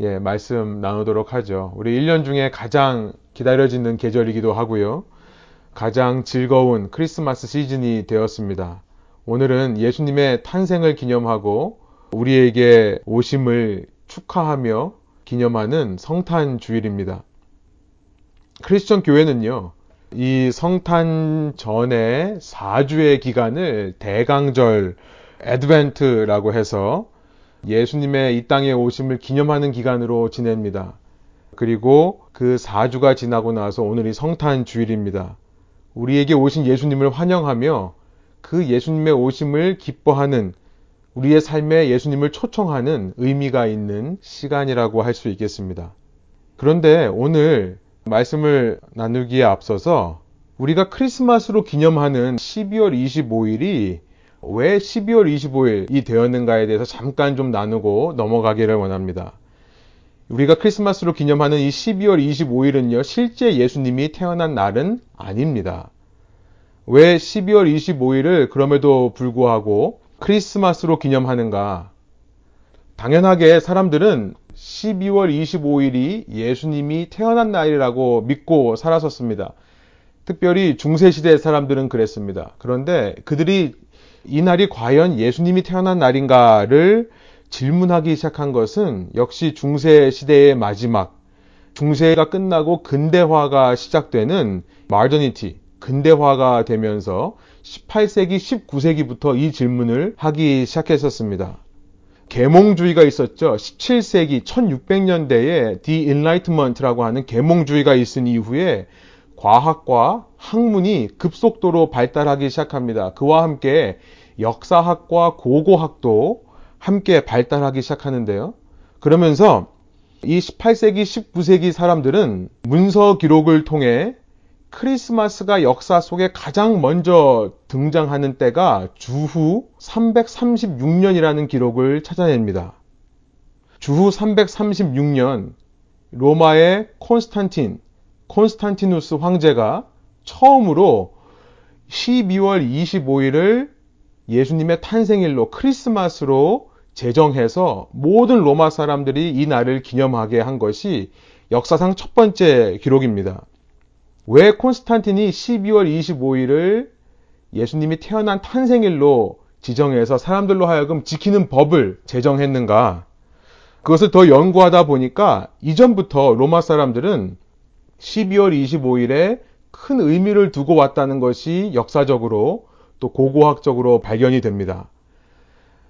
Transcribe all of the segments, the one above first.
예, 말씀 나누도록 하죠. 우리 1년 중에 가장 기다려지는 계절이기도 하고요. 가장 즐거운 크리스마스 시즌이 되었습니다. 오늘은 예수님의 탄생을 기념하고 우리에게 오심을 축하하며 기념하는 성탄 주일입니다. 크리스천 교회는요, 이 성탄 전에 4주의 기간을 대강절, 애드벤트라고 해서 예수님의 이 땅에 오심을 기념하는 기간으로 지냅니다. 그리고 그 4주가 지나고 나서 오늘이 성탄 주일입니다. 우리에게 오신 예수님을 환영하며 그 예수님의 오심을 기뻐하는 우리의 삶에 예수님을 초청하는 의미가 있는 시간이라고 할 수 있겠습니다. 그런데 오늘 말씀을 나누기에 앞서서 우리가 크리스마스로 기념하는 12월 25일이 왜 12월 25일이 되었는가에 대해서 잠깐 좀 나누고 넘어가기를 원합니다. 우리가 크리스마스로 기념하는 이 12월 25일은요, 실제 예수님이 태어난 날은 아닙니다. 왜 12월 25일을 그럼에도 불구하고 크리스마스로 기념하는가? 당연하게 사람들은 12월 25일이 예수님이 태어난 날이라고 믿고 살았었습니다. 특별히 중세시대 사람들은 그랬습니다. 그런데 그들이 이 날이 과연 예수님이 태어난 날인가를 질문하기 시작한 것은 역시 중세 시대의 마지막, 중세가 끝나고 근대화가 시작되는 마더니티, 근대화가 되면서 18세기, 19세기부터 이 질문을 하기 시작했었습니다. 계몽주의가 있었죠. 17세기 1600년대에 The Enlightenment라고 하는 계몽주의가 있은 이후에 과학과 학문이 급속도로 발달하기 시작합니다. 그와 함께 역사학과 고고학도 함께 발달하기 시작하는데요. 그러면서 이 18세기, 19세기 사람들은 문서 기록을 통해 크리스마스가 역사 속에 가장 먼저 등장하는 때가 주후 336년이라는 기록을 찾아냅니다. 주후 336년 로마의 콘스탄틴, 콘스탄티누스 황제가 처음으로 12월 25일을 예수님의 탄생일로 크리스마스로 제정해서 모든 로마 사람들이 이 날을 기념하게 한 것이 역사상 첫 번째 기록입니다. 왜 콘스탄틴이 12월 25일을 예수님이 태어난 탄생일로 지정해서 사람들로 하여금 지키는 법을 제정했는가? 그것을 더 연구하다 보니까 이전부터 로마 사람들은 12월 25일에 큰 의미를 두고 왔다는 것이 역사적으로 또 고고학적으로 발견이 됩니다.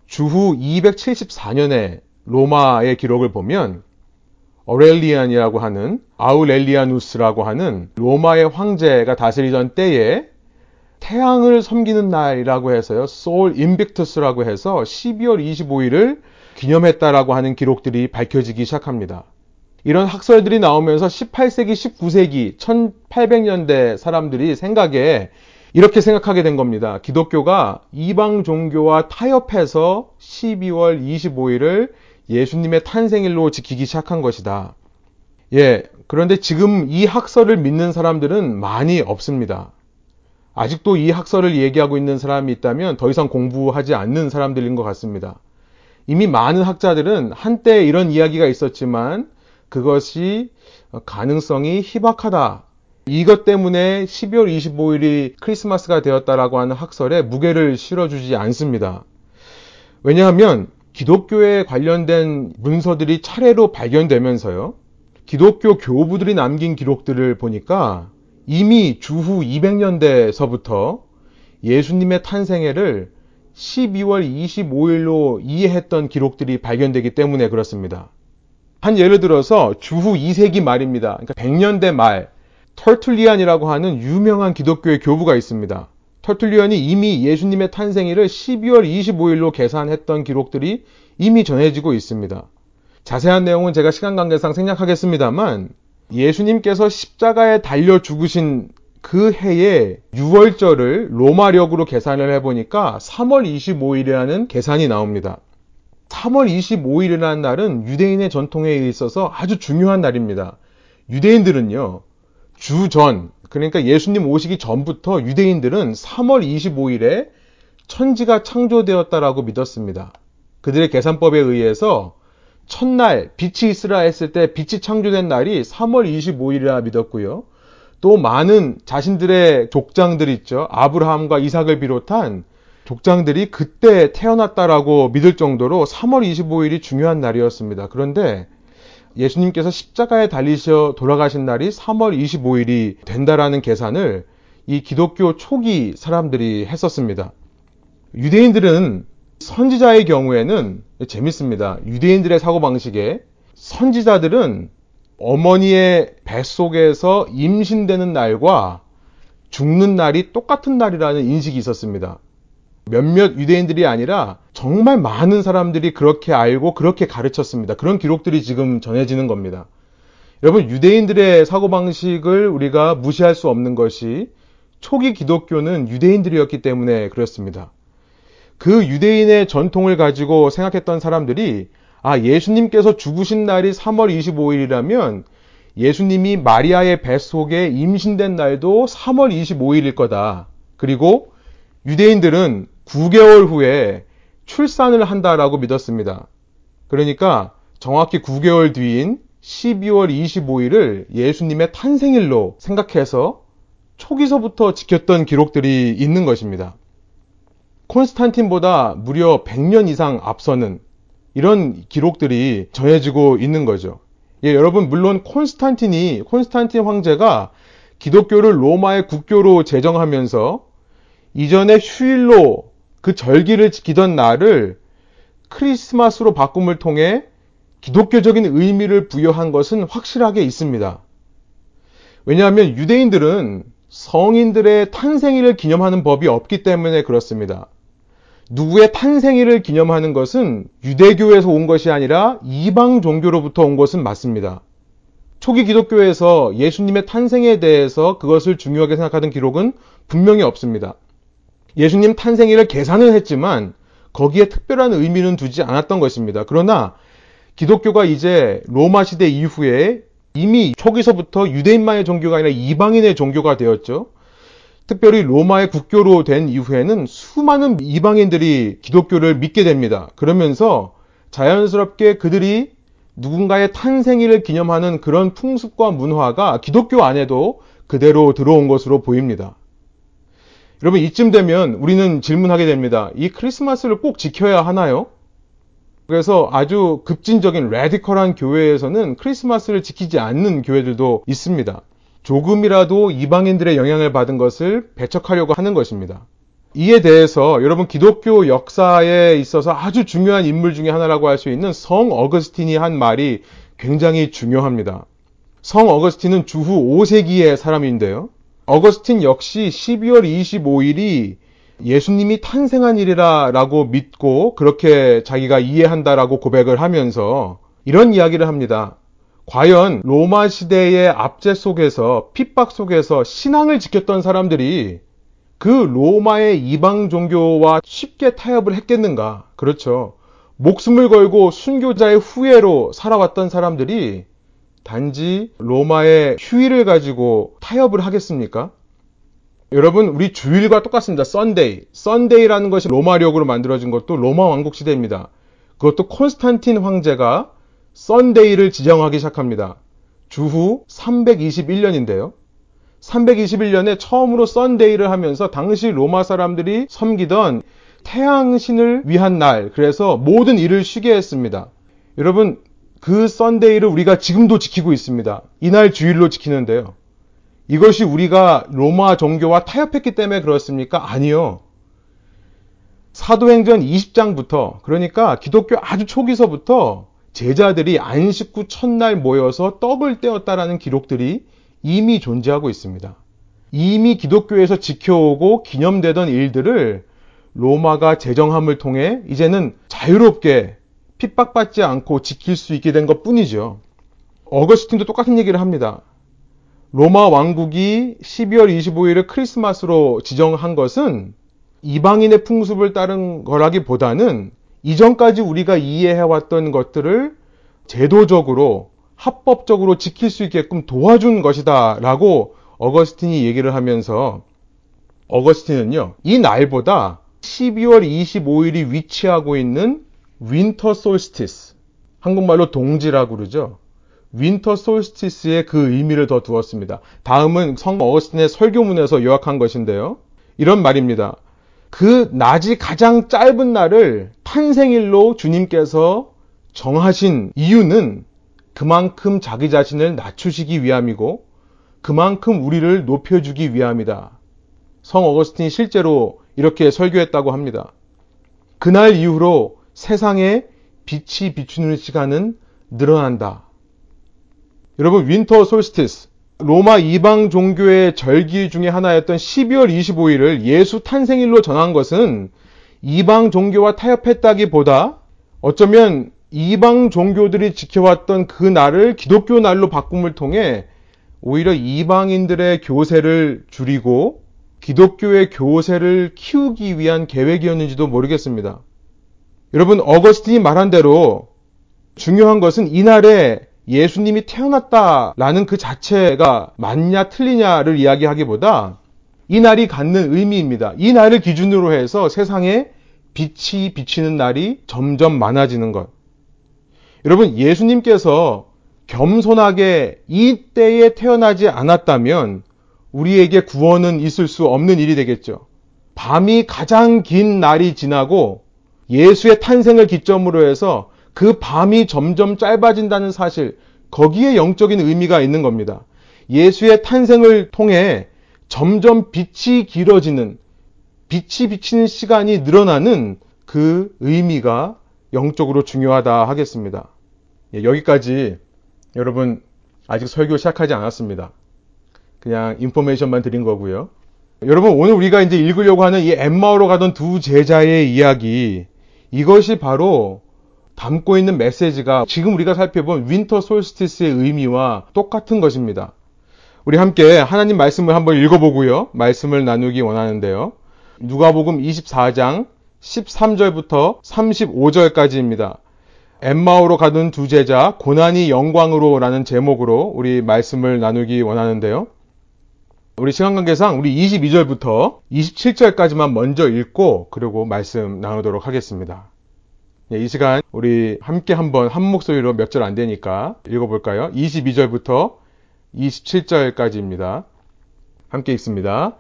주후 274년에 로마의 기록을 보면 어렐리안이라고 하는 아우렐리아누스라고 하는 로마의 황제가 다스리던 때에 태양을 섬기는 날이라고 해서요. 솔 인빅투스라고 해서 12월 25일을 기념했다라고 하는 기록들이 밝혀지기 시작합니다. 이런 학설들이 나오면서 18세기, 19세기, 1800년대 사람들이 생각에 이렇게 생각하게 된 겁니다. 기독교가 이방 종교와 타협해서 12월 25일을 예수님의 탄생일로 지키기 시작한 것이다. 예, 그런데 지금 이 학설을 믿는 사람들은 많이 없습니다. 아직도 이 학설을 얘기하고 있는 사람이 있다면 더 이상 공부하지 않는 사람들인 것 같습니다. 이미 많은 학자들은 한때 이런 이야기가 있었지만 그것이 가능성이 희박하다. 이것 때문에 12월 25일이 크리스마스가 되었다라고 하는 학설에 무게를 실어주지 않습니다. 왜냐하면 기독교에 관련된 문서들이 차례로 발견되면서요. 기독교 교부들이 남긴 기록들을 보니까 이미 주후 200년대서부터 예수님의 탄생회를 12월 25일로 이해했던 기록들이 발견되기 때문에 그렇습니다. 한 예를 들어서 주후 2세기 말입니다. 그러니까 100년대 말 털툴리안이라고 하는 유명한 기독교의 교부가 있습니다. 터툴리언이 이미 예수님의 탄생일을 12월 25일로 계산했던 기록들이 이미 전해지고 있습니다. 자세한 내용은 제가 시간 관계상 생략하겠습니다만 예수님께서 십자가에 달려 죽으신 그 해에 6월절을 로마력으로 계산을 해보니까 3월 25일이라는 계산이 나옵니다. 3월 25일이라는 날은 유대인의 전통에 있어서 아주 중요한 날입니다. 유대인들은요, 주전, 그러니까 예수님 오시기 전부터 유대인들은 3월 25일에 천지가 창조되었다라고 믿었습니다. 그들의 계산법에 의해서 첫날 빛이 있으라 했을 때 빛이 창조된 날이 3월 25일이라 믿었고요. 또 많은 자신들의 족장들 있죠. 아브라함과 이삭을 비롯한 족장들이 그때 태어났다라고 믿을 정도로 3월 25일이 중요한 날이었습니다. 그런데 예수님께서 십자가에 달리셔 돌아가신 날이 3월 25일이 된다라는 계산을 이 기독교 초기 사람들이 했었습니다. 유대인들은 선지자의 경우에는 재밌습니다. 유대인들의 사고방식에 선지자들은 어머니의 뱃속에서 임신되는 날과 죽는 날이 똑같은 날이라는 인식이 있었습니다. 몇몇 유대인들이 아니라 정말 많은 사람들이 그렇게 알고 그렇게 가르쳤습니다. 그런 기록들이 지금 전해지는 겁니다. 여러분, 유대인들의 사고방식을 우리가 무시할 수 없는 것이 초기 기독교는 유대인들이었기 때문에 그렇습니다. 그 유대인의 전통을 가지고 생각했던 사람들이 아, 예수님께서 죽으신 날이 3월 25일이라면 예수님이 마리아의 뱃속에 임신된 날도 3월 25일일 거다. 그리고 유대인들은 9개월 후에 출산을 한다라고 믿었습니다. 그러니까 정확히 9개월 뒤인 12월 25일을 예수님의 탄생일로 생각해서 초기서부터 지켰던 기록들이 있는 것입니다. 콘스탄틴보다 무려 100년 이상 앞서는 이런 기록들이 전해지고 있는 거죠. 예, 여러분, 물론 콘스탄틴이, 콘스탄틴 황제가 기독교를 로마의 국교로 제정하면서 이전에 휴일로 그 절기를 지키던 날을 크리스마스로 바꿈을 통해 기독교적인 의미를 부여한 것은 확실하게 있습니다. 왜냐하면 유대인들은 성인들의 탄생일을 기념하는 법이 없기 때문에 그렇습니다. 누구의 탄생일을 기념하는 것은 유대교에서 온 것이 아니라 이방 종교로부터 온 것은 맞습니다. 초기 기독교에서 예수님의 탄생에 대해서 그것을 중요하게 생각하던 기록은 분명히 없습니다. 예수님 탄생일을 계산을 했지만 거기에 특별한 의미는 두지 않았던 것입니다. 그러나 기독교가 이제 로마 시대 이후에 이미 초기서부터 유대인만의 종교가 아니라 이방인의 종교가 되었죠. 특별히 로마의 국교로 된 이후에는 수많은 이방인들이 기독교를 믿게 됩니다. 그러면서 자연스럽게 그들이 누군가의 탄생일을 기념하는 그런 풍습과 문화가 기독교 안에도 그대로 들어온 것으로 보입니다. 여러분, 이쯤 되면 우리는 질문하게 됩니다. 이 크리스마스를 꼭 지켜야 하나요? 그래서 아주 급진적인 레디컬한 교회에서는 크리스마스를 지키지 않는 교회들도 있습니다. 조금이라도 이방인들의 영향을 받은 것을 배척하려고 하는 것입니다. 이에 대해서 여러분 기독교 역사에 있어서 아주 중요한 인물 중에 하나라고 할 수 있는 성 어거스틴이 한 말이 굉장히 중요합니다. 성 어거스틴은 주후 5세기의 사람인데요. 어거스틴 역시 12월 25일이 예수님이 탄생한 일이라 라고 믿고 그렇게 자기가 이해한다라고 고백을 하면서 이런 이야기를 합니다. 과연 로마 시대의 압제 속에서 핍박 속에서 신앙을 지켰던 사람들이 그 로마의 이방 종교와 쉽게 타협을 했겠는가? 그렇죠. 목숨을 걸고 순교자의 후예로 살아왔던 사람들이 단지 로마의 휴일을 가지고 타협을 하겠습니까? 여러분, 우리 주일과 똑같습니다. Sunday. Sunday라는 것이 로마력으로 만들어진 것도 로마 왕국 시대입니다. 그것도 콘스탄틴 황제가 Sunday를 지정하기 시작합니다. 주후 321년인데요. 321년에 처음으로 Sunday를 하면서 당시 로마 사람들이 섬기던 태양신을 위한 날, 그래서 모든 일을 쉬게 했습니다. 여러분, 그 Sunday를 우리가 지금도 지키고 있습니다. 이날 주일로 지키는데요. 이것이 우리가 로마 종교와 타협했기 때문에 그렇습니까? 아니요. 사도행전 20장부터, 그러니까 기독교 아주 초기서부터 제자들이 안식 후 첫날 모여서 떡을 떼었다라는 기록들이 이미 존재하고 있습니다. 이미 기독교에서 지켜오고 기념되던 일들을 로마가 제정함을 통해 이제는 자유롭게 핍박받지 않고 지킬 수 있게 된 것 뿐이죠. 어거스틴도 똑같은 얘기를 합니다. 로마 왕국이 12월 25일을 크리스마스로 지정한 것은 이방인의 풍습을 따른 거라기보다는 이전까지 우리가 이해해왔던 것들을 제도적으로 합법적으로 지킬 수 있게끔 도와준 것이다 라고 어거스틴이 얘기를 하면서 어거스틴은요 이 날보다 12월 25일이 위치하고 있는 winter solstice 한국말로 동지라고 그러죠. winter solstice의 그 의미를 더 두었습니다. 다음은 성 어거스틴의 설교문에서 요약한 것인데요. 이런 말입니다. 그 낮이 가장 짧은 날을 탄생일로 주님께서 정하신 이유는 그만큼 자기 자신을 낮추시기 위함이고 그만큼 우리를 높여주기 위함이다. 성 어거스틴이 실제로 이렇게 설교했다고 합니다. 그날 이후로 세상에 빛이 비추는 시간은 늘어난다. 여러분, winter solstice, 로마 이방 종교의 절기 중의 하나였던 12월 25일을 예수 탄생일로 정한 것은 이방 종교와 타협했다기보다 어쩌면 이방 종교들이 지켜왔던 그 날을 기독교 날로 바꿈을 통해 오히려 이방인들의 교세를 줄이고 기독교의 교세를 키우기 위한 계획이었는지도 모르겠습니다. 여러분, 어거스틴이 말한 대로 중요한 것은 이날에 예수님이 태어났다라는 그 자체가 맞냐 틀리냐를 이야기하기보다 이 날이 갖는 의미입니다. 이 날을 기준으로 해서 세상에 빛이 비치는 날이 점점 많아지는 것. 여러분, 예수님께서 겸손하게 이 때에 태어나지 않았다면 우리에게 구원은 있을 수 없는 일이 되겠죠. 밤이 가장 긴 날이 지나고 예수의 탄생을 기점으로 해서 그 밤이 점점 짧아진다는 사실, 거기에 영적인 의미가 있는 겁니다. 예수의 탄생을 통해 점점 빛이 길어지는, 빛이 비치는 시간이 늘어나는 그 의미가 영적으로 중요하다 하겠습니다. 예, 여기까지 여러분 아직 설교 시작하지 않았습니다. 그냥 information만 드린 거고요. 여러분 오늘 우리가 이제 읽으려고 하는 이 엠마오로 가던 두 제자의 이야기 이것이 바로 담고 있는 메시지가 지금 우리가 살펴본 winter solstice의 의미와 똑같은 것입니다. 우리 함께 하나님 말씀을 한번 읽어보고요. 말씀을 나누기 원하는데요. 누가복음 24장 13절부터 35절까지입니다. 엠마오로 가던 두 제자 고난이 영광으로라는 제목으로 우리 말씀을 나누기 원하는데요. 우리 시간 관계상 우리 22절부터 27절까지만 먼저 읽고 그리고 말씀 나누도록 하겠습니다. 네, 이 시간 우리 함께 한번 한 목소리로 몇 절 안 되니까 읽어볼까요? 22절부터 27절까지입니다. 함께 읽습니다.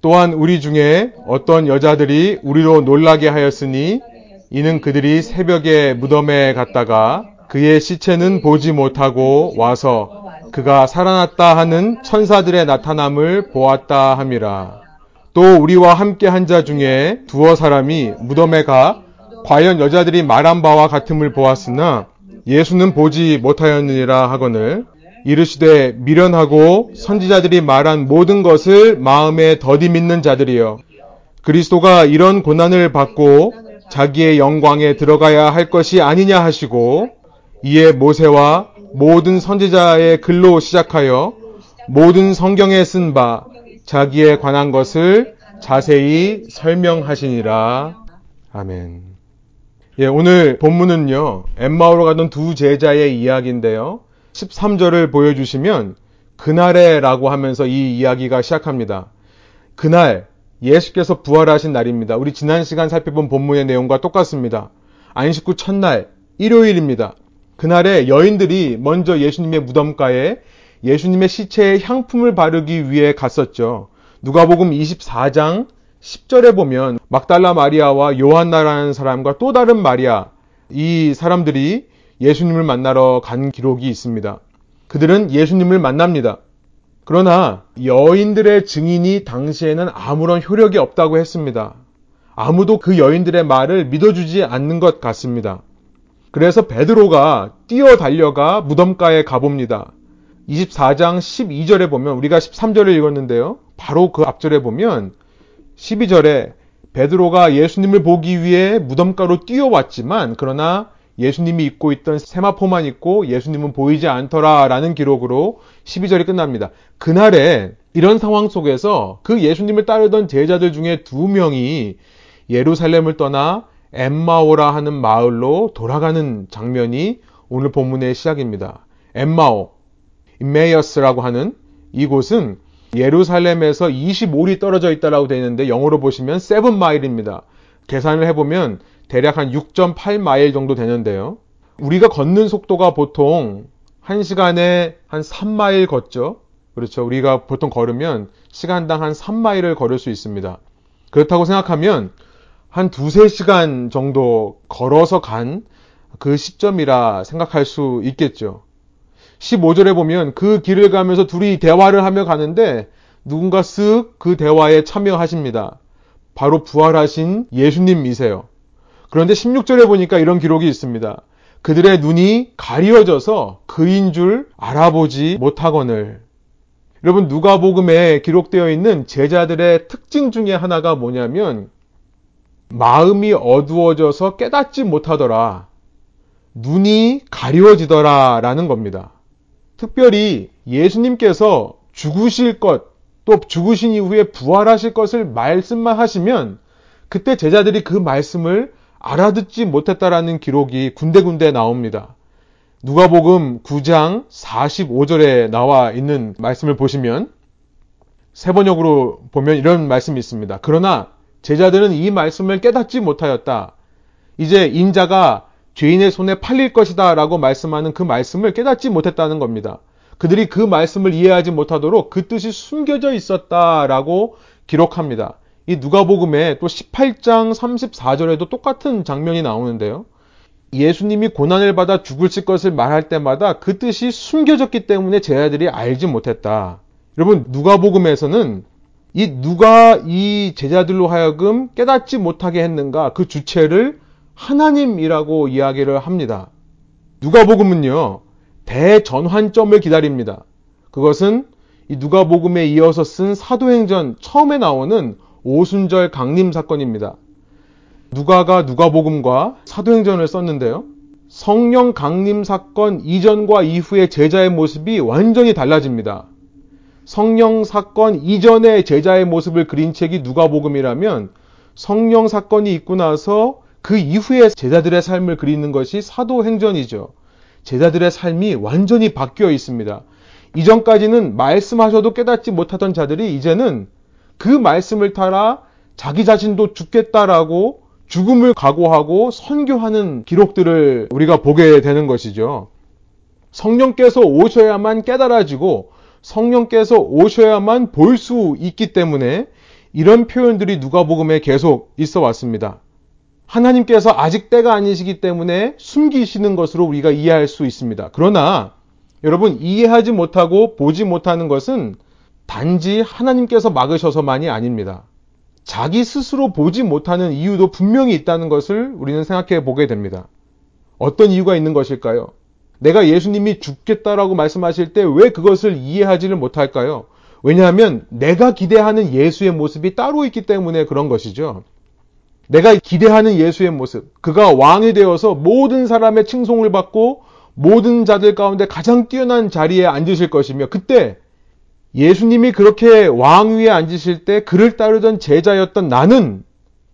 또한 우리 중에 어떤 여자들이 우리로 놀라게 하였으니 이는 그들이 새벽에 무덤에 갔다가 그의 시체는 보지 못하고 와서 그가 살아났다 하는 천사들의 나타남을 보았다 함이라. 또 우리와 함께 한 자 중에 두어 사람이 무덤에 가 과연 여자들이 말한 바와 같음을 보았으나 예수는 보지 못하였느니라 하거늘 이르시되 미련하고 선지자들이 말한 모든 것을 마음에 더디 믿는 자들이여 그리스도가 이런 고난을 받고 자기의 영광에 들어가야 할 것이 아니냐 하시고 이에 모세와 모든 선지자의 글로 시작하여 모든 성경에 쓴 바 자기에 관한 것을 자세히 설명하시니라. 아멘. 예, 오늘 본문은요, 엠마오로 가던 두 제자의 이야기인데요. 13절을 보여주시면, 그날에 라고 하면서 이 이야기가 시작합니다. 그날, 예수께서 부활하신 날입니다. 우리 지난 시간 살펴본 본문의 내용과 똑같습니다. 안식구 첫날, 일요일입니다. 그날에 여인들이 먼저 예수님의 무덤가에 예수님의 시체에 향품을 바르기 위해 갔었죠. 누가복음 24장 10절에 보면 막달라 마리아와 요한나라는 사람과 또 다른 마리아 이 사람들이 예수님을 만나러 간 기록이 있습니다. 그들은 예수님을 만납니다. 그러나 여인들의 증인이 당시에는 아무런 효력이 없다고 했습니다. 아무도 그 여인들의 말을 믿어주지 않는 것 같습니다. 그래서 베드로가 뛰어 달려가 무덤가에 가봅니다. 24장 12절에 보면 우리가 13절을 읽었는데요. 바로 그 앞절에 보면 12절에 베드로가 예수님을 보기 위해 무덤가로 뛰어왔지만 그러나 예수님이 입고 있던 세마포만 입고 예수님은 보이지 않더라 라는 기록으로 12절이 끝납니다. 그날에 이런 상황 속에서 그 예수님을 따르던 제자들 중에 두 명이 예루살렘을 떠나 엠마오라 하는 마을로 돌아가는 장면이 오늘 본문의 시작입니다. 엠마오, 임메이어스라고 하는 이곳은 예루살렘에서 25리 떨어져 있다라고 되어 있는데 영어로 보시면 7마일입니다. 계산을 해보면 대략 한 6.8마일 정도 되는데요. 우리가 걷는 속도가 보통 1시간에 한 3마일 걷죠. 그렇죠. 우리가 보통 걸으면 시간당 한 3마일을 걸을 수 있습니다. 그렇다고 생각하면 한 두세 시간 정도 걸어서 간 그 시점이라 생각할 수 있겠죠. 15절에 보면 그 길을 가면서 둘이 대화를 하며 가는데 누군가 쓱 그 대화에 참여하십니다. 바로 부활하신 예수님이세요. 그런데 16절에 보니까 이런 기록이 있습니다. 그들의 눈이 가리워져서 그인 줄 알아보지 못하거늘. 여러분 누가복음에 기록되어 있는 제자들의 특징 중에 하나가 뭐냐면 마음이 어두워져서 깨닫지 못하더라. 눈이 가리워지더라 라는 겁니다. 특별히 예수님께서 죽으실 것, 또 죽으신 이후에 부활하실 것을 말씀만 하시면 그때 제자들이 그 말씀을 알아듣지 못했다라는 기록이 군데군데 나옵니다. 누가복음 9장 45절에 나와 있는 말씀을 보시면 세 번역으로 보면 이런 말씀이 있습니다. 그러나 제자들은 이 말씀을 깨닫지 못하였다. 이제 인자가 죄인의 손에 팔릴 것이다 라고 말씀하는 그 말씀을 깨닫지 못했다는 겁니다. 그들이 그 말씀을 이해하지 못하도록 그 뜻이 숨겨져 있었다 라고 기록합니다. 이 누가복음에 또 18장 34절에도 똑같은 장면이 나오는데요. 예수님이 고난을 받아 죽을실 것을 말할 때마다 그 뜻이 숨겨졌기 때문에 제자들이 알지 못했다. 여러분 누가복음에서는 이 누가 이 제자들로 하여금 깨닫지 못하게 했는가 그 주체를 하나님이라고 이야기를 합니다. 누가복음은요 대전환점을 기다립니다. 그것은 이 누가복음에 이어서 쓴 사도행전 처음에 나오는 오순절 강림 사건입니다. 누가가 누가복음과 사도행전을 썼는데요. 성령 강림 사건 이전과 이후의 제자의 모습이 완전히 달라집니다. 성령 사건 이전의 제자의 모습을 그린 책이 누가복음이라면 성령 사건이 있고 나서 그 이후의 제자들의 삶을 그리는 것이 사도행전이죠. 제자들의 삶이 완전히 바뀌어 있습니다. 이전까지는 말씀하셔도 깨닫지 못하던 자들이 이제는 그 말씀을 따라 자기 자신도 죽겠다라고 죽음을 각오하고 선교하는 기록들을 우리가 보게 되는 것이죠. 성령께서 오셔야만 깨달아지고 성령께서 오셔야만 볼 수 있기 때문에 이런 표현들이 누가복음에 계속 있어 왔습니다. 하나님께서 아직 때가 아니시기 때문에 숨기시는 것으로 우리가 이해할 수 있습니다. 그러나 여러분 이해하지 못하고 보지 못하는 것은 단지 하나님께서 막으셔서만이 아닙니다. 자기 스스로 보지 못하는 이유도 분명히 있다는 것을 우리는 생각해 보게 됩니다. 어떤 이유가 있는 것일까요? 내가 예수님이 죽겠다라고 말씀하실 때 왜 그것을 이해하지를 못할까요? 왜냐하면 내가 기대하는 예수의 모습이 따로 있기 때문에 그런 것이죠. 내가 기대하는 예수의 모습, 그가 왕이 되어서 모든 사람의 칭송을 받고 모든 자들 가운데 가장 뛰어난 자리에 앉으실 것이며 그때 예수님이 그렇게 왕 위에 앉으실 때 그를 따르던 제자였던 나는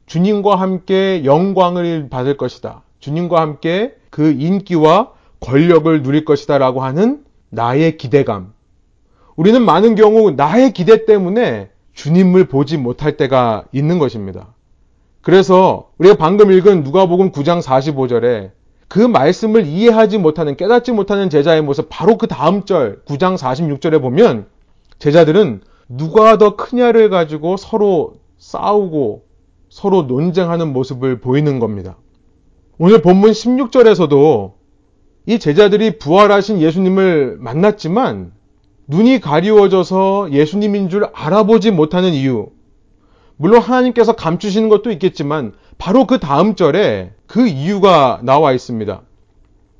주님과 함께 영광을 받을 것이다. 주님과 함께 그 인기와 권력을 누릴 것이다 라고 하는 나의 기대감. 우리는 많은 경우 나의 기대 때문에 주님을 보지 못할 때가 있는 것입니다. 그래서 우리가 방금 읽은 누가복음 9장 45절에 그 말씀을 이해하지 못하는 깨닫지 못하는 제자의 모습 바로 그 다음 절 9장 46절에 보면 제자들은 누가 더 크냐를 가지고 서로 싸우고 서로 논쟁하는 모습을 보이는 겁니다. 오늘 본문 16절에서도 이 제자들이 부활하신 예수님을 만났지만 눈이 가리워져서 예수님인 줄 알아보지 못하는 이유, 물론 하나님께서 감추시는 것도 있겠지만 바로 그 다음 절에 그 이유가 나와 있습니다.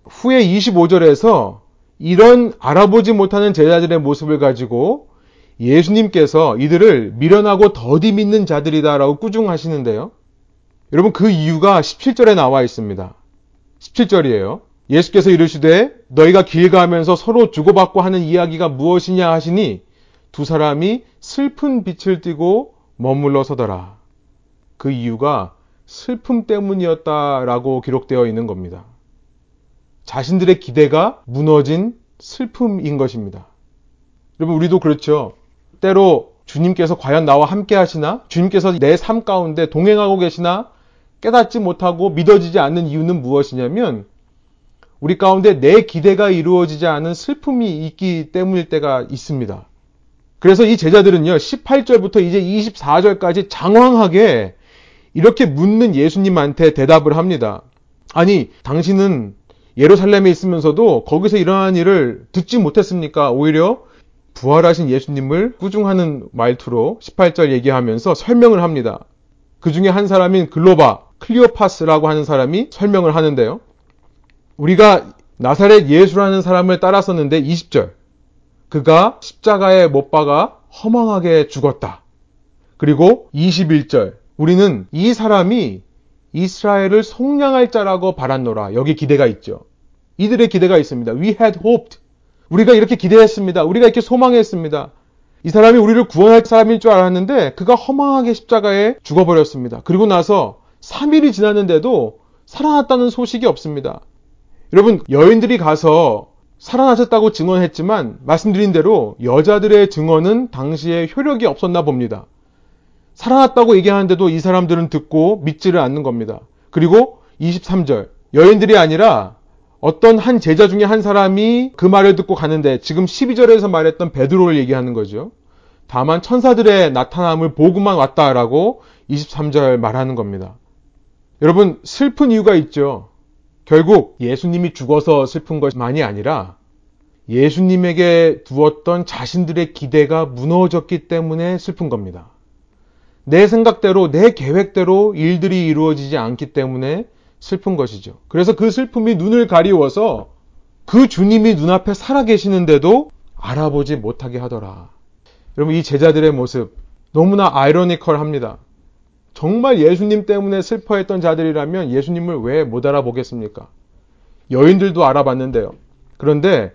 후에 25절에서 이런 알아보지 못하는 제자들의 모습을 가지고 예수님께서 이들을 미련하고 더디 믿는 자들이다라고 꾸중하시는데요. 여러분 그 이유가 17절에 나와 있습니다. 17절이에요. 예수께서 이르시되 너희가 길 가면서 서로 주고받고 하는 이야기가 무엇이냐 하시니 두 사람이 슬픈 빛을 띠고 머물러 서더라. 그 이유가 슬픔 때문이었다라고 기록되어 있는 겁니다. 자신들의 기대가 무너진 슬픔인 것입니다. 여러분, 우리도 그렇죠. 때로 주님께서 과연 나와 함께 하시나? 주님께서 내 삶 가운데 동행하고 계시나? 깨닫지 못하고 믿어지지 않는 이유는 무엇이냐면, 우리 가운데 내 기대가 이루어지지 않은 슬픔이 있기 때문일 때가 있습니다. 그래서 이 제자들은요, 18절부터 이제 24절까지 장황하게 이렇게 묻는 예수님한테 대답을 합니다. 아니, 당신은 예루살렘에 있으면서도 거기서 일어난 일을 듣지 못했습니까? 오히려 부활하신 예수님을 꾸중하는 말투로 18절 얘기하면서 설명을 합니다. 그 중에 한 사람인 글로바, 클리오파스라고 하는 사람이 설명을 하는데요. 우리가 나사렛 예수라는 사람을 따랐었는데 20절. 그가 십자가에 못 박아 허망하게 죽었다. 그리고 21절. 우리는 이 사람이 이스라엘을 속량할 자라고 바랐노라. 여기 기대가 있죠. 이들의 기대가 있습니다. We had hoped. 우리가 이렇게 기대했습니다. 우리가 이렇게 소망했습니다. 이 사람이 우리를 구원할 사람일 줄 알았는데 그가 허망하게 십자가에 죽어버렸습니다. 그리고 나서 3일이 지났는데도 살아났다는 소식이 없습니다. 여러분, 여인들이 가서 살아나셨다고 증언했지만 말씀드린 대로 여자들의 증언은 당시에 효력이 없었나 봅니다. 살아났다고 얘기하는데도 이 사람들은 듣고 믿지를 않는 겁니다. 그리고 23절. 여인들이 아니라 어떤 한 제자 중에 한 사람이 그 말을 듣고 가는데 지금 12절에서 말했던 베드로를 얘기하는 거죠. 다만 천사들의 나타남을 보고만 왔다라고 23절 말하는 겁니다. 여러분 슬픈 이유가 있죠. 결국 예수님이 죽어서 슬픈 것만이 아니라 예수님에게 두었던 자신들의 기대가 무너졌기 때문에 슬픈 겁니다. 내 생각대로, 내 계획대로 일들이 이루어지지 않기 때문에 슬픈 것이죠. 그래서 그 슬픔이 눈을 가리워서 그 주님이 눈앞에 살아계시는데도 알아보지 못하게 하더라. 여러분, 이 제자들의 모습 너무나 아이러니컬 합니다. 정말 예수님 때문에 슬퍼했던 자들이라면 예수님을 왜 못 알아보겠습니까? 여인들도 알아봤는데요. 그런데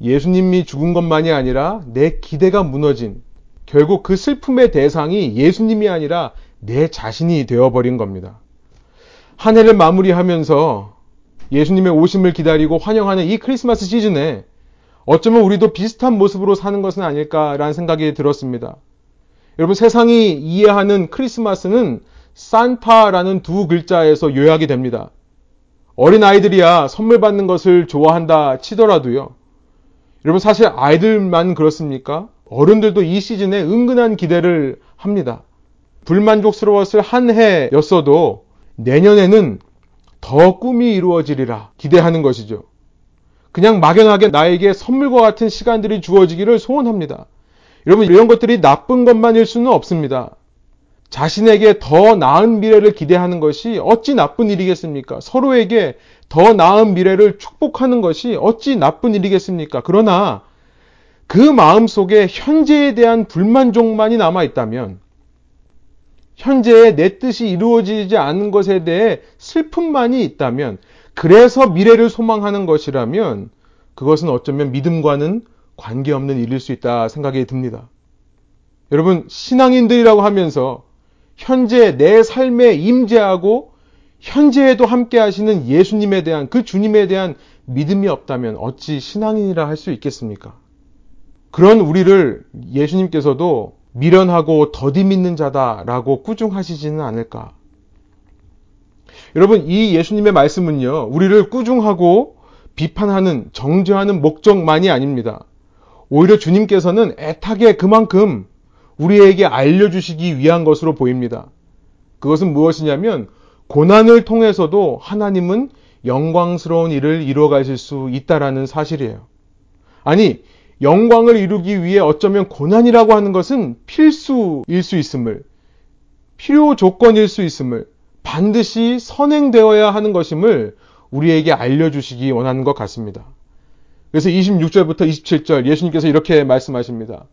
예수님이 죽은 것만이 아니라 내 기대가 무너진 결국 그 슬픔의 대상이 예수님이 아니라 내 자신이 되어버린 겁니다. 한 해를 마무리하면서 예수님의 오심을 기다리고 환영하는 이 크리스마스 시즌에 어쩌면 우리도 비슷한 모습으로 사는 것은 아닐까라는 생각이 들었습니다. 여러분 세상이 이해하는 크리스마스는 산타라는 두 글자에서 요약이 됩니다. 어린 아이들이야 선물 받는 것을 좋아한다 치더라도요. 여러분 사실 아이들만 그렇습니까? 어른들도 이 시즌에 은근한 기대를 합니다. 불만족스러웠을 한 해였어도 내년에는 더 꿈이 이루어지리라 기대하는 것이죠. 그냥 막연하게 나에게 선물과 같은 시간들이 주어지기를 소원합니다. 여러분, 이런 것들이 나쁜 것만일 수는 없습니다. 자신에게 더 나은 미래를 기대하는 것이 어찌 나쁜 일이겠습니까? 서로에게 더 나은 미래를 축복하는 것이 어찌 나쁜 일이겠습니까? 그러나 그 마음 속에 현재에 대한 불만족만이 남아 있다면 현재의 내 뜻이 이루어지지 않은 것에 대해 슬픔만이 있다면, 그래서 미래를 소망하는 것이라면, 그것은 어쩌면 믿음과는 관계없는 일일 수 있다 생각이 듭니다. 여러분, 신앙인들이라고 하면서 현재 내 삶에 임재하고 현재에도 함께 하시는 예수님에 대한 그 주님에 대한 믿음이 없다면 어찌 신앙인이라 할 수 있겠습니까? 그런 우리를 예수님께서도 미련하고 더디 믿는 자다라고 꾸중하시지는 않을까. 여러분, 이 예수님의 말씀은요, 우리를 꾸중하고 비판하는, 정죄하는 목적만이 아닙니다. 오히려 주님께서는 애타게 그만큼 우리에게 알려주시기 위한 것으로 보입니다. 그것은 무엇이냐면, 고난을 통해서도 하나님은 영광스러운 일을 이루어 가실 수 있다라는 사실이에요. 아니, 영광을 이루기 위해 어쩌면 고난이라고 하는 것은 필수일 수 있음을, 필요 조건일 수 있음을, 반드시 선행되어야 하는 것임을 우리에게 알려주시기 원하는 것 같습니다. 그래서 26절부터 27절 예수님께서 이렇게 말씀하십니다.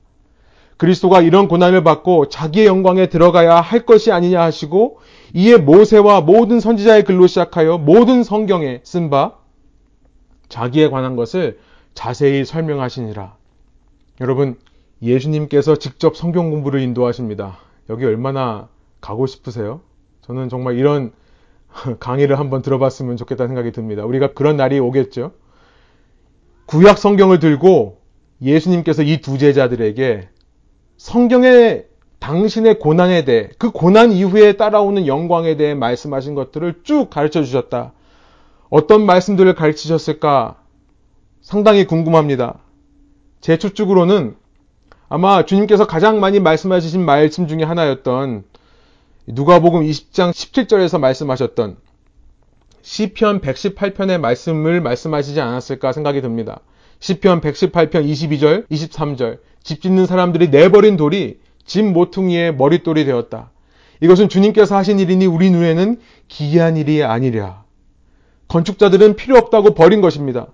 그리스도가 이런 고난을 받고 자기의 영광에 들어가야 할 것이 아니냐 하시고 이에 모세와 모든 선지자의 글로 시작하여 모든 성경에 쓴 바 자기에 관한 것을 자세히 설명하시니라. 여러분, 예수님께서 직접 성경 공부를 인도하십니다. 여기 얼마나 가고 싶으세요? 저는 정말 이런 강의를 한번 들어봤으면 좋겠다는 생각이 듭니다. 우리가 그런 날이 오겠죠? 구약 성경을 들고 예수님께서 이 두 제자들에게 성경의 당신의 고난에 대해, 그 고난 이후에 따라오는 영광에 대해 말씀하신 것들을 쭉 가르쳐 주셨다. 어떤 말씀들을 가르치셨을까 상당히 궁금합니다. 제 추측으로는 아마 주님께서 가장 많이 말씀하신 말씀 중에 하나였던 누가복음 20장 17절에서 말씀하셨던 시편 118편의 말씀을 말씀하시지 않았을까 생각이 듭니다. 시편 118편 22절, 23절 집 짓는 사람들이 내버린 돌이 집 모퉁이의 머릿돌이 되었다. 이것은 주님께서 하신 일이니 우리 눈에는 기이한 일이 아니랴. 건축자들은 필요 없다고 버린 것입니다.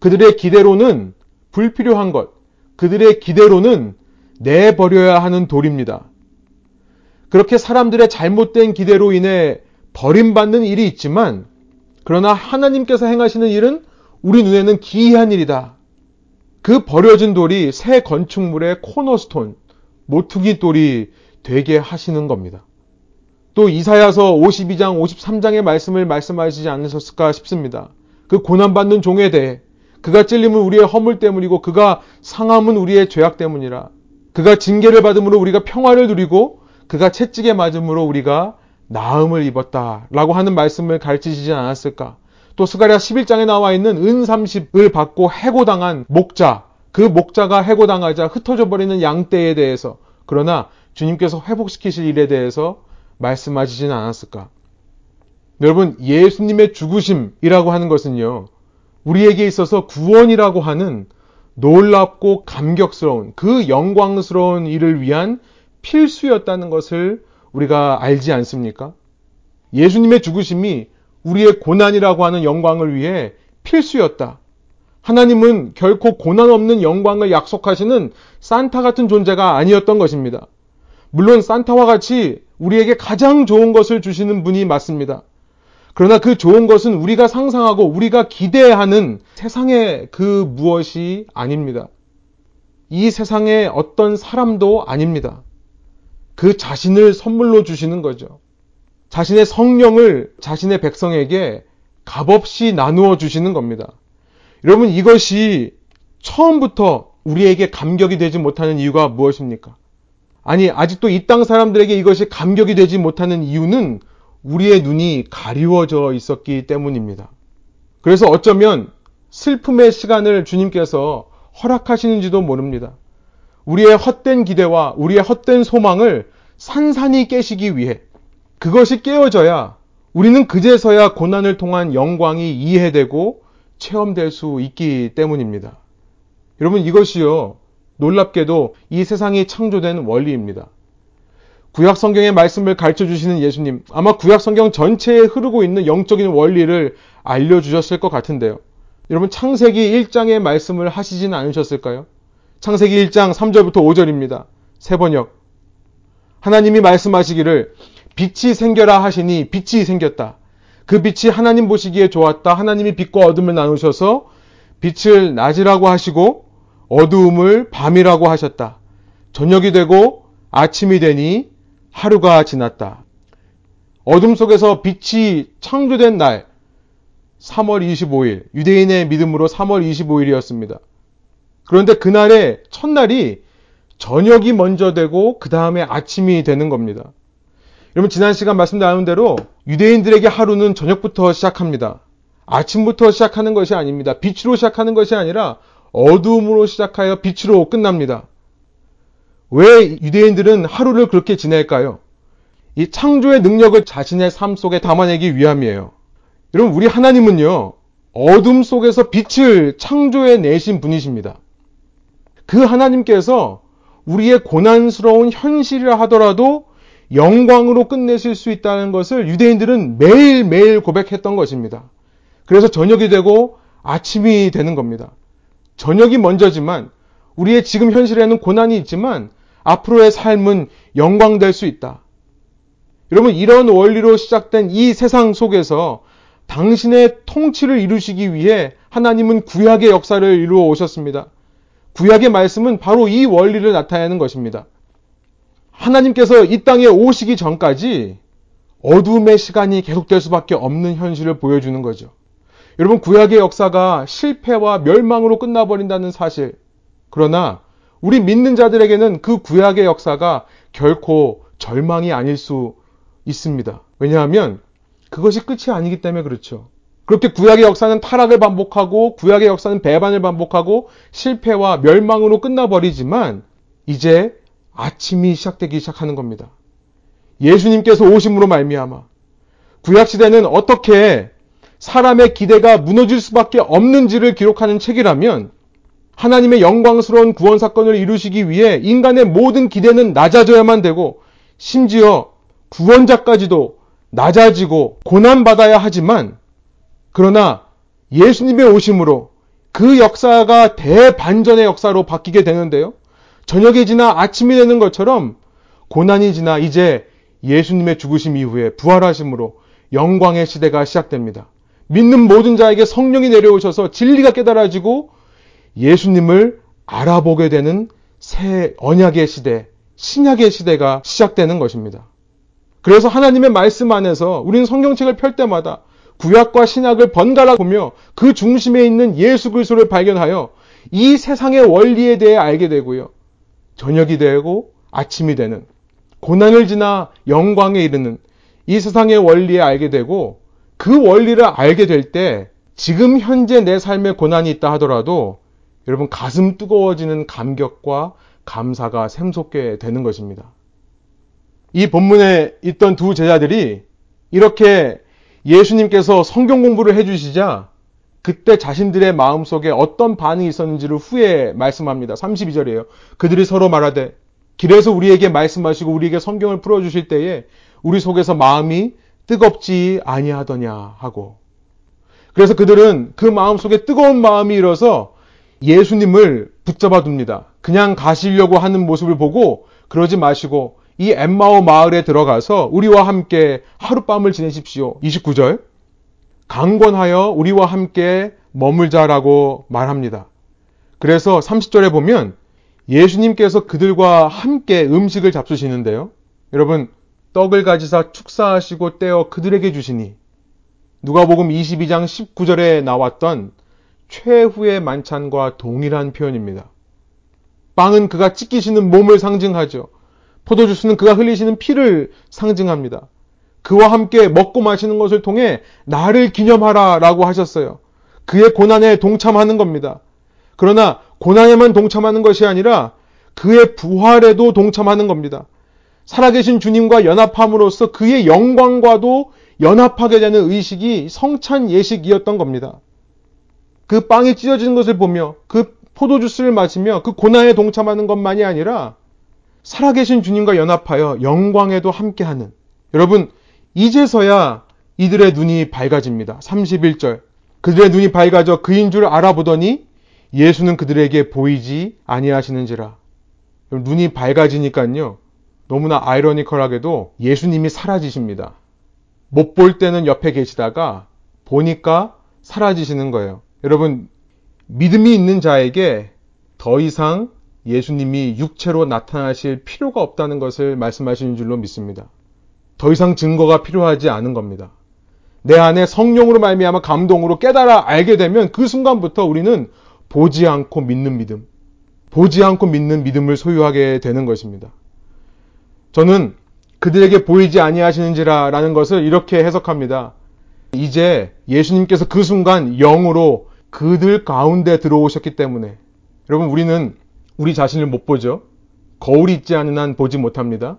그들의 기대로는 불필요한 것, 그들의 기대로는 내버려야 하는 돌입니다. 그렇게 사람들의 잘못된 기대로 인해 버림받는 일이 있지만, 그러나 하나님께서 행하시는 일은 우리 눈에는 기이한 일이다. 그 버려진 돌이 새 건축물의 코너스톤, 모퉁이 돌이 되게 하시는 겁니다. 또 이사야서 52장, 53장의 말씀을 말씀하시지 않으셨을까 싶습니다. 그 고난받는 종에 대해 그가 찔림은 우리의 허물 때문이고 그가 상함은 우리의 죄악 때문이라. 그가 징계를 받음으로 우리가 평화를 누리고 그가 채찍에 맞음으로 우리가 나음을 입었다라고 하는 말씀을 가르치시지 않았을까? 또 스가랴 11장에 나와 있는 은 30을 받고 해고당한 목자, 그 목자가 해고당하자 흩어져 버리는 양떼에 대해서 그러나 주님께서 회복시키실 일에 대해서 말씀하시진 않았을까? 여러분, 예수님의 죽으심이라고 하는 것은요, 우리에게 있어서 구원이라고 하는 놀랍고 감격스러운 그 영광스러운 일을 위한 필수였다는 것을 우리가 알지 않습니까? 예수님의 죽으심이 우리의 고난이라고 하는 영광을 위해 필수였다. 하나님은 결코 고난 없는 영광을 약속하시는 산타 같은 존재가 아니었던 것입니다. 물론 산타와 같이 우리에게 가장 좋은 것을 주시는 분이 맞습니다. 그러나 그 좋은 것은 우리가 상상하고 우리가 기대하는 세상의 그 무엇이 아닙니다. 이 세상의 어떤 사람도 아닙니다. 그 자신을 선물로 주시는 거죠. 자신의 성령을 자신의 백성에게 값없이 나누어 주시는 겁니다. 여러분 이것이 처음부터 우리에게 감격이 되지 못하는 이유가 무엇입니까? 아니, 아직도 이 땅 사람들에게 이것이 감격이 되지 못하는 이유는 우리의 눈이 가리워져 있었기 때문입니다. 그래서 어쩌면 슬픔의 시간을 주님께서 허락하시는지도 모릅니다. 우리의 헛된 기대와 우리의 헛된 소망을 산산히 깨시기 위해 그것이 깨어져야 우리는 그제서야 고난을 통한 영광이 이해되고 체험될 수 있기 때문입니다. 여러분 이것이요 놀랍게도 이 세상이 창조된 원리입니다. 구약 성경의 말씀을 가르쳐 주시는 예수님, 아마 구약 성경 전체에 흐르고 있는 영적인 원리를 알려 주셨을 것 같은데요. 여러분, 창세기 1장의 말씀을 하시진 않으셨을까요? 창세기 1장 3절부터 5절입니다. 세 번역. 하나님이 말씀하시기를 빛이 생겨라 하시니 빛이 생겼다. 그 빛이 하나님 보시기에 좋았다. 하나님이 빛과 어둠을 나누셔서 빛을 낮이라고 하시고 어두움을 밤이라고 하셨다. 저녁이 되고 아침이 되니 하루가 지났다. 어둠 속에서 빛이 창조된 날, 3월 25일, 유대인의 믿음으로 3월 25일이었습니다. 그런데 그날의 첫날이 저녁이 먼저 되고 그 다음에 아침이 되는 겁니다. 여러분 지난 시간 말씀 나눈 대로 유대인들에게 하루는 저녁부터 시작합니다. 아침부터 시작하는 것이 아닙니다. 빛으로 시작하는 것이 아니라 어두움으로 시작하여 빛으로 끝납니다. 왜 유대인들은 하루를 그렇게 지낼까요? 이 창조의 능력을 자신의 삶 속에 담아내기 위함이에요. 여러분, 우리 하나님은요, 어둠 속에서 빛을 창조해 내신 분이십니다. 그 하나님께서 우리의 고난스러운 현실이라 하더라도 영광으로 끝내실 수 있다는 것을 유대인들은 매일매일 고백했던 것입니다. 그래서 저녁이 되고 아침이 되는 겁니다. 저녁이 먼저지만 우리의 지금 현실에는 고난이 있지만 앞으로의 삶은 영광될 수 있다. 여러분, 이런 원리로 시작된 이 세상 속에서 당신의 통치를 이루시기 위해 하나님은 구약의 역사를 이루어 오셨습니다. 구약의 말씀은 바로 이 원리를 나타내는 것입니다. 하나님께서 이 땅에 오시기 전까지 어둠의 시간이 계속될 수밖에 없는 현실을 보여주는 거죠. 여러분, 구약의 역사가 실패와 멸망으로 끝나버린다는 사실. 그러나, 우리 믿는 자들에게는 그 구약의 역사가 결코 절망이 아닐 수 있습니다. 왜냐하면 그것이 끝이 아니기 때문에 그렇죠. 그렇게 구약의 역사는 타락을 반복하고 구약의 역사는 배반을 반복하고 실패와 멸망으로 끝나버리지만 이제 아침이 시작되기 시작하는 겁니다. 예수님께서 오심으로 말미암아 구약 시대는 어떻게 사람의 기대가 무너질 수밖에 없는지를 기록하는 책이라면 하나님의 영광스러운 구원 사건을 이루시기 위해 인간의 모든 기대는 낮아져야만 되고 심지어 구원자까지도 낮아지고 고난받아야 하지만 그러나 예수님의 오심으로 그 역사가 대반전의 역사로 바뀌게 되는데요. 저녁이 지나 아침이 되는 것처럼 고난이 지나 이제 예수님의 죽으심 이후에 부활하심으로 영광의 시대가 시작됩니다. 믿는 모든 자에게 성령이 내려오셔서 진리가 깨달아지고 예수님을 알아보게 되는 새 언약의 시대, 신약의 시대가 시작되는 것입니다. 그래서 하나님의 말씀 안에서 우리는 성경책을 펼 때마다 구약과 신약을 번갈아 보며 그 중심에 있는 예수 그리스도를 발견하여 이 세상의 원리에 대해 알게 되고요. 저녁이 되고 아침이 되는 고난을 지나 영광에 이르는 이 세상의 원리에 알게 되고 그 원리를 알게 될 때 지금 현재 내 삶에 고난이 있다 하더라도 여러분 가슴 뜨거워지는 감격과 감사가 샘솟게 되는 것입니다. 이 본문에 있던 두 제자들이 이렇게 예수님께서 성경 공부를 해주시자 그때 자신들의 마음속에 어떤 반응이 있었는지를 후에 말씀합니다. 32절이에요. 그들이 서로 말하되 길에서 우리에게 말씀하시고 우리에게 성경을 풀어 주실 때에 우리 속에서 마음이 뜨겁지 아니하더냐 하고 그래서 그들은 그 마음속에 뜨거운 마음이 일어서 예수님을 붙잡아 둡니다. 그냥 가시려고 하는 모습을 보고 그러지 마시고 이 엠마오 마을에 들어가서 우리와 함께 하룻밤을 지내십시오. 29절. 강권하여 우리와 함께 머물자라고 말합니다. 그래서 30절에 보면 예수님께서 그들과 함께 음식을 잡수시는데요. 여러분, 떡을 가지사 축사하시고 떼어 그들에게 주시니 누가복음 22장 19절에 나왔던 최후의 만찬과 동일한 표현입니다. 빵은 그가 찢기시는 몸을 상징하죠. 포도주스는 그가 흘리시는 피를 상징합니다. 그와 함께 먹고 마시는 것을 통해 나를 기념하라 라고 하셨어요. 그의 고난에 동참하는 겁니다. 그러나 고난에만 동참하는 것이 아니라 그의 부활에도 동참하는 겁니다. 살아계신 주님과 연합함으로써 그의 영광과도 연합하게 되는 의식이 성찬 예식이었던 겁니다. 그 빵이 찢어지는 것을 보며 그 포도주스를 마시며 그 고난에 동참하는 것만이 아니라 살아계신 주님과 연합하여 영광에도 함께하는 여러분 이제서야 이들의 눈이 밝아집니다. 31절 그들의 눈이 밝아져 그인 줄 알아보더니 예수는 그들에게 보이지 아니하시는지라 눈이 밝아지니까요 너무나 아이러니컬하게도 예수님이 사라지십니다. 못 볼 때는 옆에 계시다가 보니까 사라지시는 거예요. 여러분 믿음이 있는 자에게 더 이상 예수님이 육체로 나타나실 필요가 없다는 것을 말씀하시는 줄로 믿습니다. 더 이상 증거가 필요하지 않은 겁니다. 내 안에 성령으로 말미암아 감동으로 깨달아 알게 되면 그 순간부터 우리는 보지 않고 믿는 믿음, 보지 않고 믿는 믿음을 소유하게 되는 것입니다. 저는 그들에게 보이지 아니하시는지라라는 것을 이렇게 해석합니다. 이제 예수님께서 그 순간 영으로 그들 가운데 들어오셨기 때문에 여러분 우리는 우리 자신을 못 보죠. 거울이 있지 않은 한 보지 못합니다.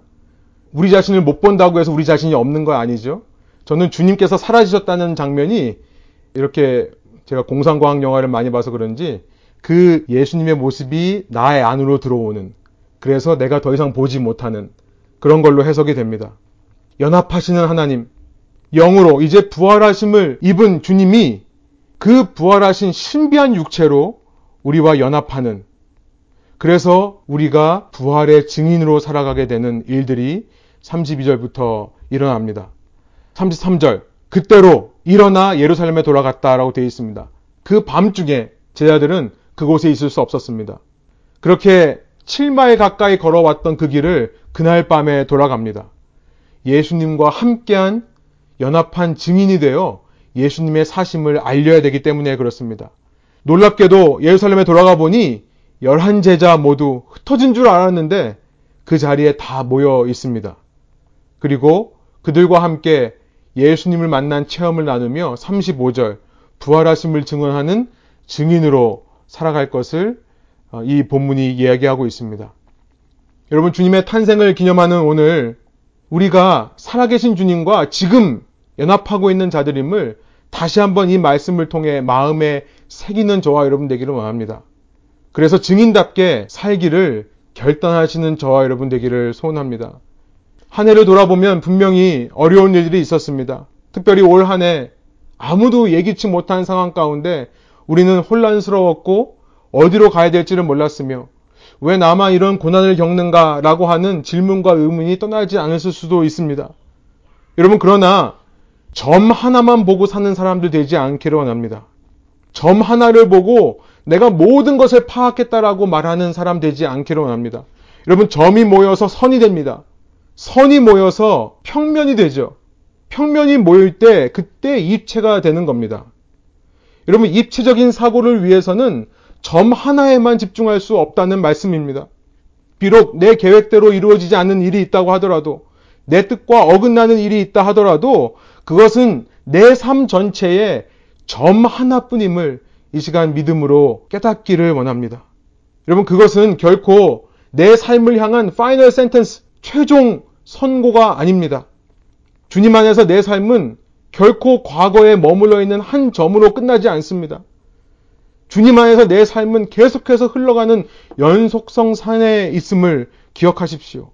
우리 자신을 못 본다고 해서 우리 자신이 없는 거 아니죠. 저는 주님께서 사라지셨다는 장면이 이렇게 제가 공상과학 영화를 많이 봐서 그런지 그 예수님의 모습이 나의 안으로 들어오는 그래서 내가 더 이상 보지 못하는 그런 걸로 해석이 됩니다. 연합하시는 하나님, 영으로 이제 부활하심을 입은 주님이 그 부활하신 신비한 육체로 우리와 연합하는 그래서 우리가 부활의 증인으로 살아가게 되는 일들이 32절부터 일어납니다. 33절 그때로 일어나 예루살렘에 돌아갔다라고 되어 있습니다. 그 밤중에 제자들은 그곳에 있을 수 없었습니다. 그렇게 7마일 가까이 걸어왔던 그 길을 그날 밤에 돌아갑니다. 예수님과 함께한 연합한 증인이 되어 예수님의 사심을 알려야 되기 때문에 그렇습니다. 놀랍게도 예루살렘에 돌아가 보니 열한 제자 모두 흩어진 줄 알았는데 그 자리에 다 모여 있습니다. 그리고 그들과 함께 예수님을 만난 체험을 나누며 35절 부활하심을 증언하는 증인으로 살아갈 것을 어, 이 본문이 이야기하고 있습니다. 여러분 주님의 탄생을 기념하는 오늘 우리가 살아계신 주님과 지금 연합하고 있는 자들임을 다시 한번 이 말씀을 통해 마음에 새기는 저와 여러분 되기를 원합니다. 그래서 증인답게 살기를 결단하시는 저와 여러분 되기를 소원합니다. 한 해를 돌아보면 분명히 어려운 일들이 있었습니다. 특별히 올 한 해 아무도 예기치 못한 상황 가운데 우리는 혼란스러웠고 어디로 가야 될지를 몰랐으며 왜 나만 이런 고난을 겪는가 라고 하는 질문과 의문이 떠나지 않았을 수도 있습니다. 여러분, 그러나 점 하나만 보고 사는 사람들 되지 않기를 원합니다. 점 하나를 보고 내가 모든 것을 파악했다라고 말하는 사람 되지 않기를 원합니다. 여러분, 점이 모여서 선이 됩니다. 선이 모여서 평면이 되죠. 평면이 모일 때 그때 입체가 되는 겁니다. 여러분, 입체적인 사고를 위해서는 점 하나에만 집중할 수 없다는 말씀입니다. 비록 내 계획대로 이루어지지 않는 일이 있다고 하더라도, 내 뜻과 어긋나는 일이 있다 하더라도, 그것은 내 삶 전체에 점 하나뿐임을 이 시간 믿음으로 깨닫기를 원합니다. 여러분, 그것은 결코 내 삶을 향한 final sentence, 최종 선고가 아닙니다. 주님 안에서 내 삶은 결코 과거에 머물러 있는 한 점으로 끝나지 않습니다. 주님 안에서 내 삶은 계속해서 흘러가는 연속선상에 있음을 기억하십시오.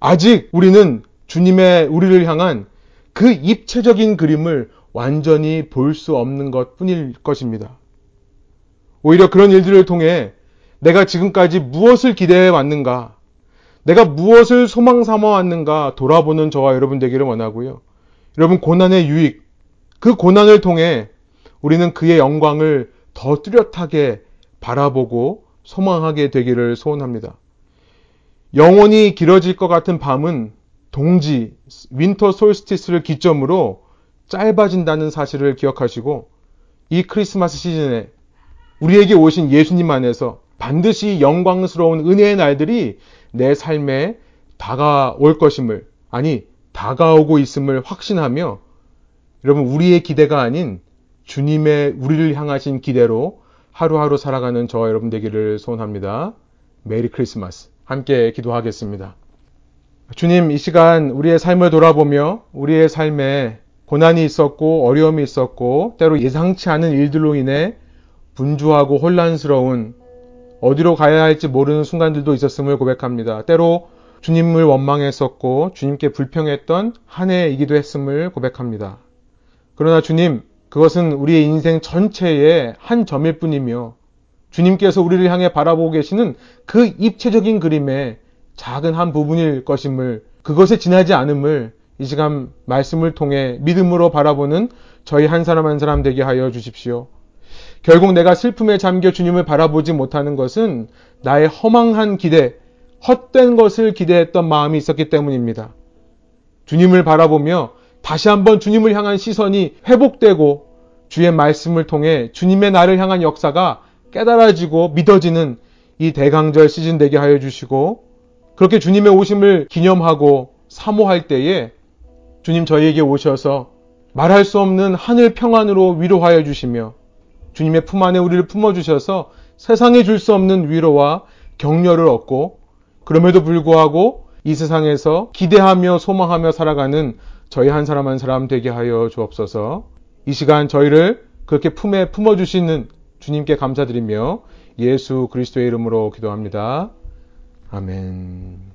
아직 우리는 주님의 우리를 향한 그 입체적인 그림을 완전히 볼 수 없는 것 뿐일 것입니다. 오히려 그런 일들을 통해 내가 지금까지 무엇을 기대해 왔는가, 내가 무엇을 소망 삼아 왔는가 돌아보는 저와 여러분 되기를 원하고요. 여러분 고난의 유익, 그 고난을 통해 우리는 그의 영광을 더 뚜렷하게 바라보고 소망하게 되기를 소원합니다. 영원히 길어질 것 같은 밤은 동지, winter solstice를 기점으로 짧아진다는 사실을 기억하시고 이 크리스마스 시즌에 우리에게 오신 예수님 안에서 반드시 영광스러운 은혜의 날들이 내 삶에 다가올 것임을, 아니, 다가오고 있음을 확신하며 여러분, 우리의 기대가 아닌 주님의 우리를 향하신 기대로 하루하루 살아가는 저와 여러분 되기를 소원합니다. 메리 크리스마스. 함께 기도하겠습니다. 주님, 이 시간 우리의 삶을 돌아보며 우리의 삶에 고난이 있었고 어려움이 있었고 때로 예상치 않은 일들로 인해 분주하고 혼란스러운 어디로 가야 할지 모르는 순간들도 있었음을 고백합니다. 때로 주님을 원망했었고 주님께 불평했던 한 해이기도 했음을 고백합니다. 그러나 주님, 그것은 우리의 인생 전체의 한 점일 뿐이며 주님께서 우리를 향해 바라보고 계시는 그 입체적인 그림의 작은 한 부분일 것임을 그것에 지나지 않음을 이 시간 말씀을 통해 믿음으로 바라보는 저희 한 사람 한 사람 되게 하여 주십시오. 결국 내가 슬픔에 잠겨 주님을 바라보지 못하는 것은 나의 허망한 기대, 헛된 것을 기대했던 마음이 있었기 때문입니다. 주님을 바라보며 다시 한번 주님을 향한 시선이 회복되고 주의 말씀을 통해 주님의 나를 향한 역사가 깨달아지고 믿어지는 이 대강절 시즌 되게 하여 주시고 그렇게 주님의 오심을 기념하고 사모할 때에 주님 저희에게 오셔서 말할 수 없는 하늘 평안으로 위로하여 주시며 주님의 품 안에 우리를 품어주셔서 세상에 줄 수 없는 위로와 격려를 얻고 그럼에도 불구하고 이 세상에서 기대하며 소망하며 살아가는 저희 한 사람 한 사람 되게 하여 주옵소서. 이 시간 저희를 그렇게 품에 품어주시는 주님께 감사드리며 예수 그리스도의 이름으로 기도합니다. 아멘.